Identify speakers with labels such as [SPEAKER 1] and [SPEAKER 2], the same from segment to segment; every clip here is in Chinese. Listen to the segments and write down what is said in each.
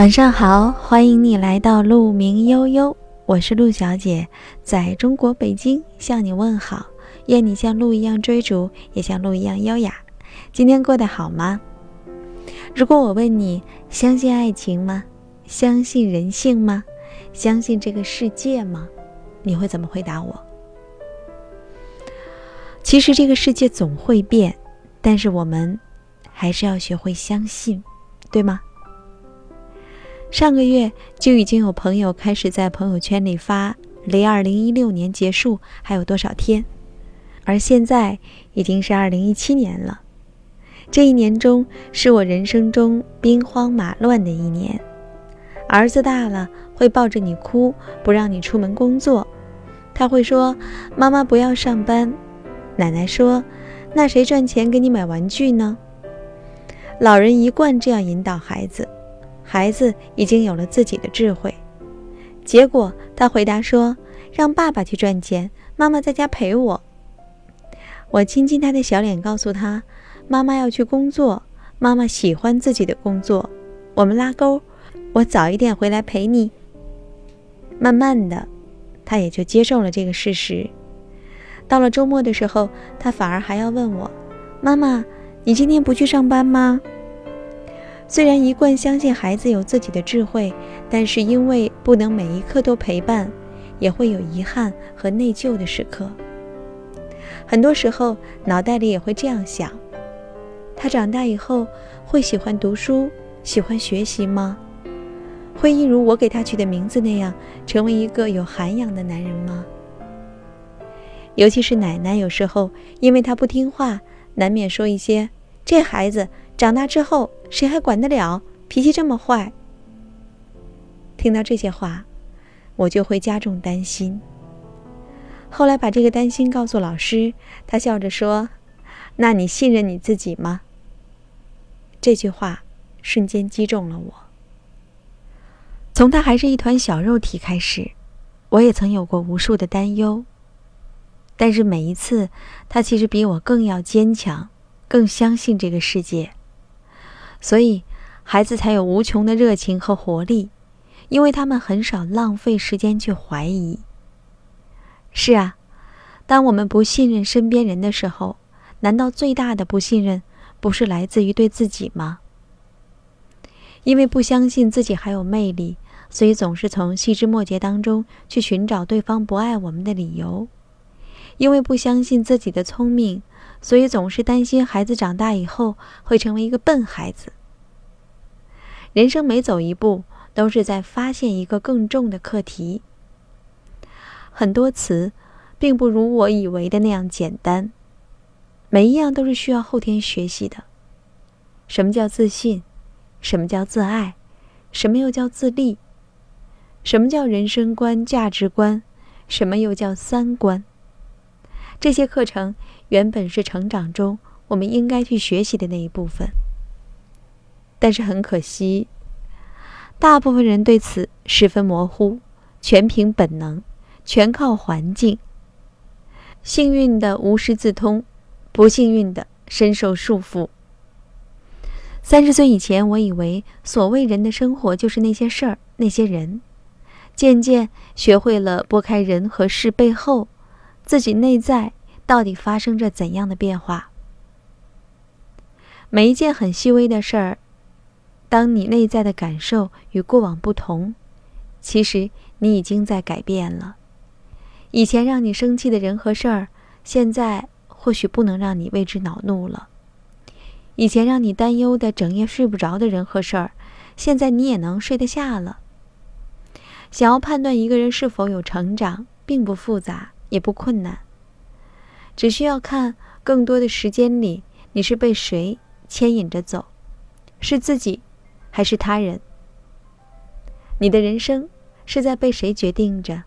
[SPEAKER 1] 晚上好，欢迎你来到鹿鸣悠悠，我是鹿小姐，在中国北京向你问好。愿你像鹿一样追逐，也像鹿一样优雅。今天过得好吗？如果我问你，相信爱情吗？相信人性吗？相信这个世界吗？你会怎么回答我？其实这个世界总会变，但是我们还是要学会相信，对吗？上个月就已经有朋友开始在朋友圈里发离二零一六年结束还有多少天，而现在已经是二零一七年了。这一年中是我人生中兵荒马乱的一年。儿子大了会抱着你哭，不让你出门工作。他会说：“妈妈不要上班。”奶奶说：“那谁赚钱给你买玩具呢？”老人一贯这样引导孩子。孩子已经有了自己的智慧，结果他回答说：“让爸爸去赚钱，妈妈在家陪我。”我亲亲他的小脸，告诉他：“妈妈要去工作，妈妈喜欢自己的工作。”我们拉钩，我早一点回来陪你。慢慢的，他也就接受了这个事实。到了周末的时候，他反而还要问我：“妈妈，你今天不去上班吗？”虽然一贯相信孩子有自己的智慧，但是因为不能每一刻都陪伴，也会有遗憾和内疚的时刻。很多时候脑袋里也会这样想：他长大以后会喜欢读书、喜欢学习吗？会一如我给他取的名字那样，成为一个有涵养的男人吗？尤其是奶奶，有时候因为他不听话，难免说一些：“这孩子。”长大之后，谁还管得了？脾气这么坏。听到这些话，我就会加重担心。后来把这个担心告诉老师，他笑着说：“那你信任你自己吗？”这句话瞬间击中了我。从他还是一团小肉体开始，我也曾有过无数的担忧。但是每一次，他其实比我更要坚强，更相信这个世界。所以，孩子才有无穷的热情和活力，因为他们很少浪费时间去怀疑。是啊，当我们不信任身边人的时候，难道最大的不信任不是来自于对自己吗？因为不相信自己还有魅力，所以总是从细枝末节当中去寻找对方不爱我们的理由；因为不相信自己的聪明。所以总是担心孩子长大以后会成为一个笨孩子。人生每走一步，都是在发现一个更重的课题。很多词，并不如我以为的那样简单，每一样都是需要后天学习的。什么叫自信？什么叫自爱？什么又叫自立？什么叫人生观、价值观？什么又叫三观？这些课程原本是成长中我们应该去学习的那一部分，但是很可惜，大部分人对此十分模糊，全凭本能，全靠环境。幸运的无师自通，不幸运的深受束缚。三十岁以前，我以为所谓人的生活就是那些事儿、那些人，渐渐学会了拨开人和事背后。自己内在到底发生着怎样的变化？每一件很细微的事儿，当你内在的感受与过往不同，其实你已经在改变了。以前让你生气的人和事儿，现在或许不能让你为之恼怒了；以前让你担忧的、整夜睡不着的人和事儿，现在你也能睡得下了。想要判断一个人是否有成长，并不复杂。也不困难，只需要看更多的时间里，你是被谁牵引着走，是自己，还是他人？你的人生是在被谁决定着？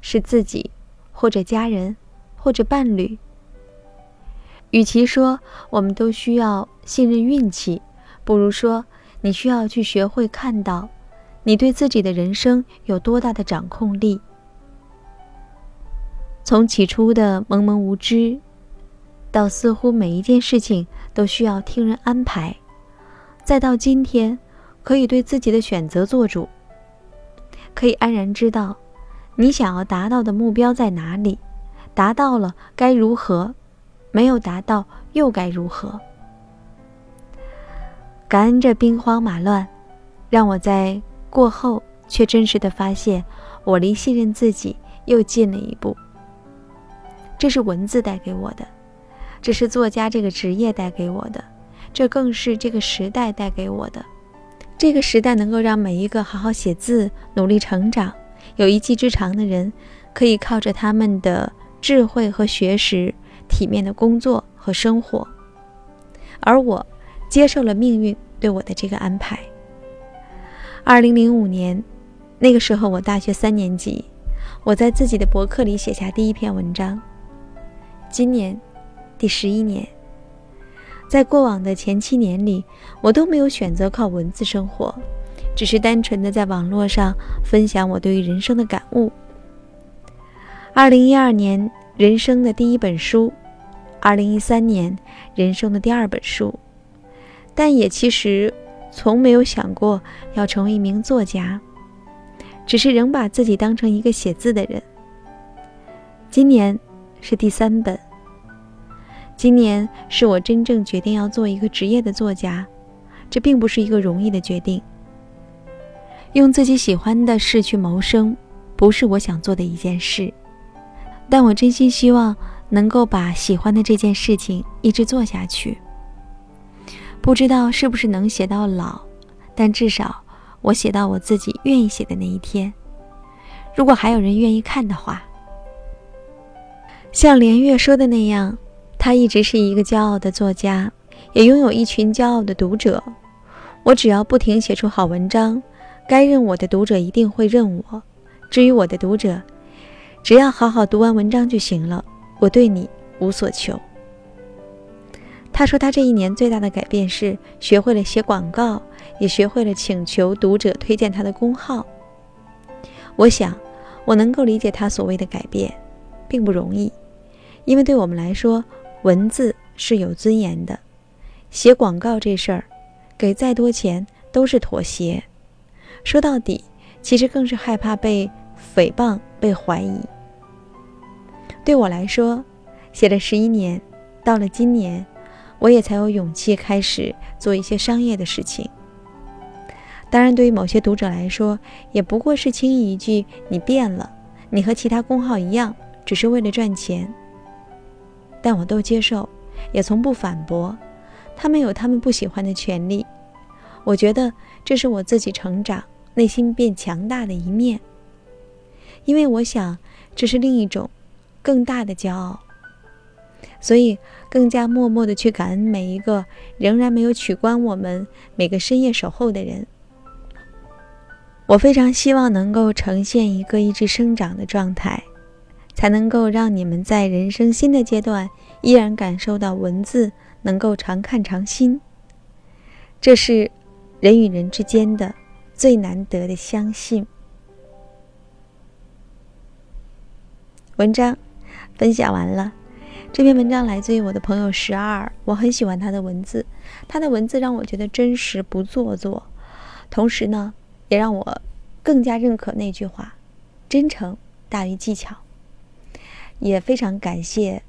[SPEAKER 1] 是自己，或者家人，或者伴侣？与其说我们都需要信任运气，不如说你需要去学会看到，你对自己的人生有多大的掌控力。从起初的懵懵无知，到似乎每一件事情都需要听人安排，再到今天可以对自己的选择做主，可以安然知道你想要达到的目标在哪里，达到了该如何，没有达到又该如何。感恩这兵荒马乱，让我在过后却真实的发现，我离信任自己又近了一步。这是文字带给我的，这是作家这个职业带给我的，这更是这个时代带给我的。这个时代能够让每一个好好写字、努力成长、有一技之长的人，可以靠着他们的智慧和学识，体面的工作和生活，而我。接受了命运对我的这个安排。二零零五年，那个时候我大学三年级，我在自己的博客里写下第一篇文章。今年，第十一年，在过往的前七年里，我都没有选择靠文字生活，只是单纯的在网络上分享我对于人生的感悟。二零一二年，人生的第一本书；二零一三年，人生的第二本书。但也其实从没有想过要成为一名作家，只是仍把自己当成一个写字的人。今年是第三本。今年是我真正决定要做一个职业的作家，这并不是一个容易的决定。用自己喜欢的事去谋生，不是我想做的一件事，但我真心希望能够把喜欢的这件事情一直做下去。不知道是不是能写到老，但至少我写到我自己愿意写的那一天。如果还有人愿意看的话，像连月说的那样，他一直是一个骄傲的作家，也拥有一群骄傲的读者。我只要不停写出好文章，该认我的读者一定会认我。至于我的读者，只要好好读完文章就行了。我对你无所求。他说：“他这一年最大的改变是学会了写广告，也学会了请求读者推荐他的公号。我想，我能够理解他所谓的改变，并不容易，因为对我们来说，文字是有尊严的。写广告这事儿，给再多钱都是妥协。说到底，其实更是害怕被诽谤、被怀疑。对我来说，写了十一年，到了今年。”我也才有勇气开始做一些商业的事情。当然，对于某些读者来说，也不过是轻易一句“你变了，你和其他公号一样，只是为了赚钱。”但我都接受，也从不反驳。他们有他们不喜欢的权利。我觉得这是我自己成长、内心变强大的一面。因为我想，这是另一种更大的骄傲。所以，更加默默的去感恩每一个仍然没有取关我们每个深夜守候的人。我非常希望能够呈现一个一直生长的状态，才能够让你们在人生新的阶段依然感受到文字能够常看常新。这是人与人之间的最难得的相信。文章分享完了。这篇文章来自于我的朋友十二，我很喜欢他的文字，他的文字让我觉得真实不做作，同时呢，也让我更加认可那句话：真诚大于技巧。也非常感谢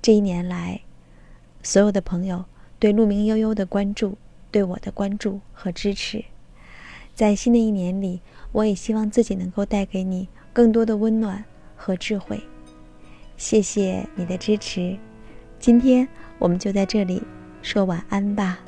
[SPEAKER 1] 这一年来所有的朋友对鹿鸣悠悠的关注，对我的关注和支持。在新的一年里，我也希望自己能够带给你更多的温暖和智慧。谢谢你的支持，今天我们就在这里说晚安吧。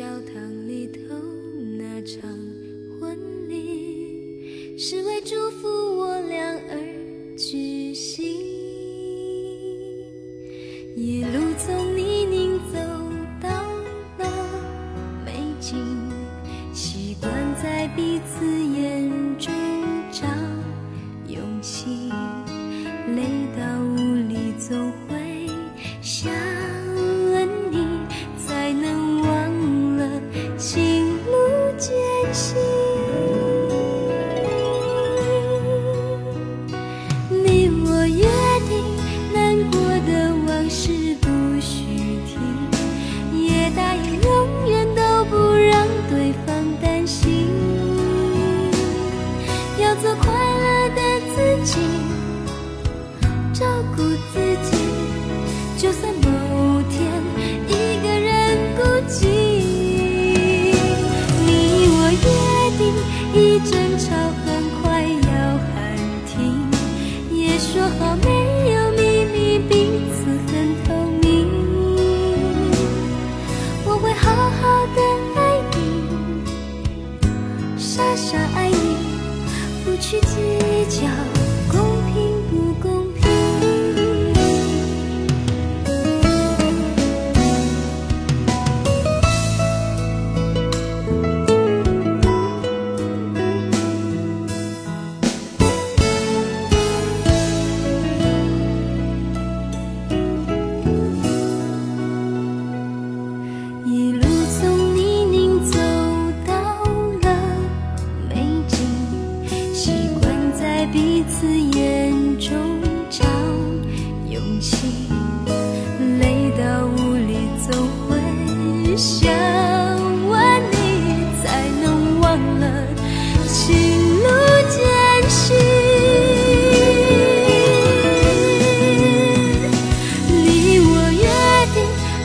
[SPEAKER 2] 教堂里头那场婚礼是为祝福我俩而举行。一路从泥泞走到了美景习惯在彼此说好没有秘密，彼此很透明。我会好好的爱你，傻傻爱你，不去计较想问你，才能忘了情路艰辛。你我约定，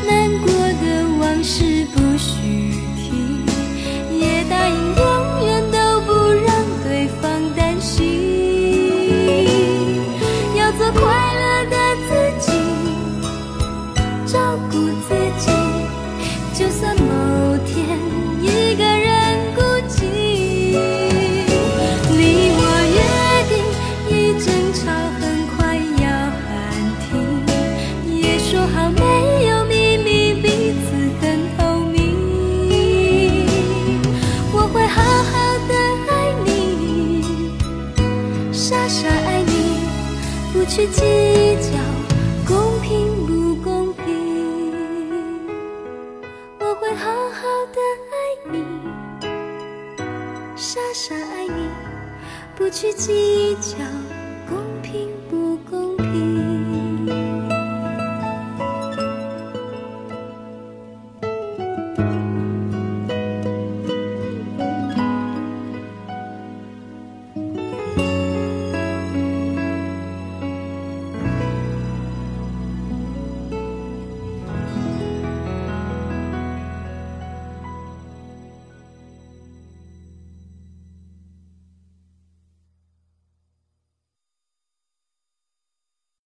[SPEAKER 2] 难过的往事不许提，也答应永远都不让对方担心，要做快乐的自己，照顾自己，就算某天一个人孤寂。你我约定，一争吵很快要喊停，也说好没有秘密，彼此很透明。我会好好的爱你，傻傻爱你，不去计较不去计较。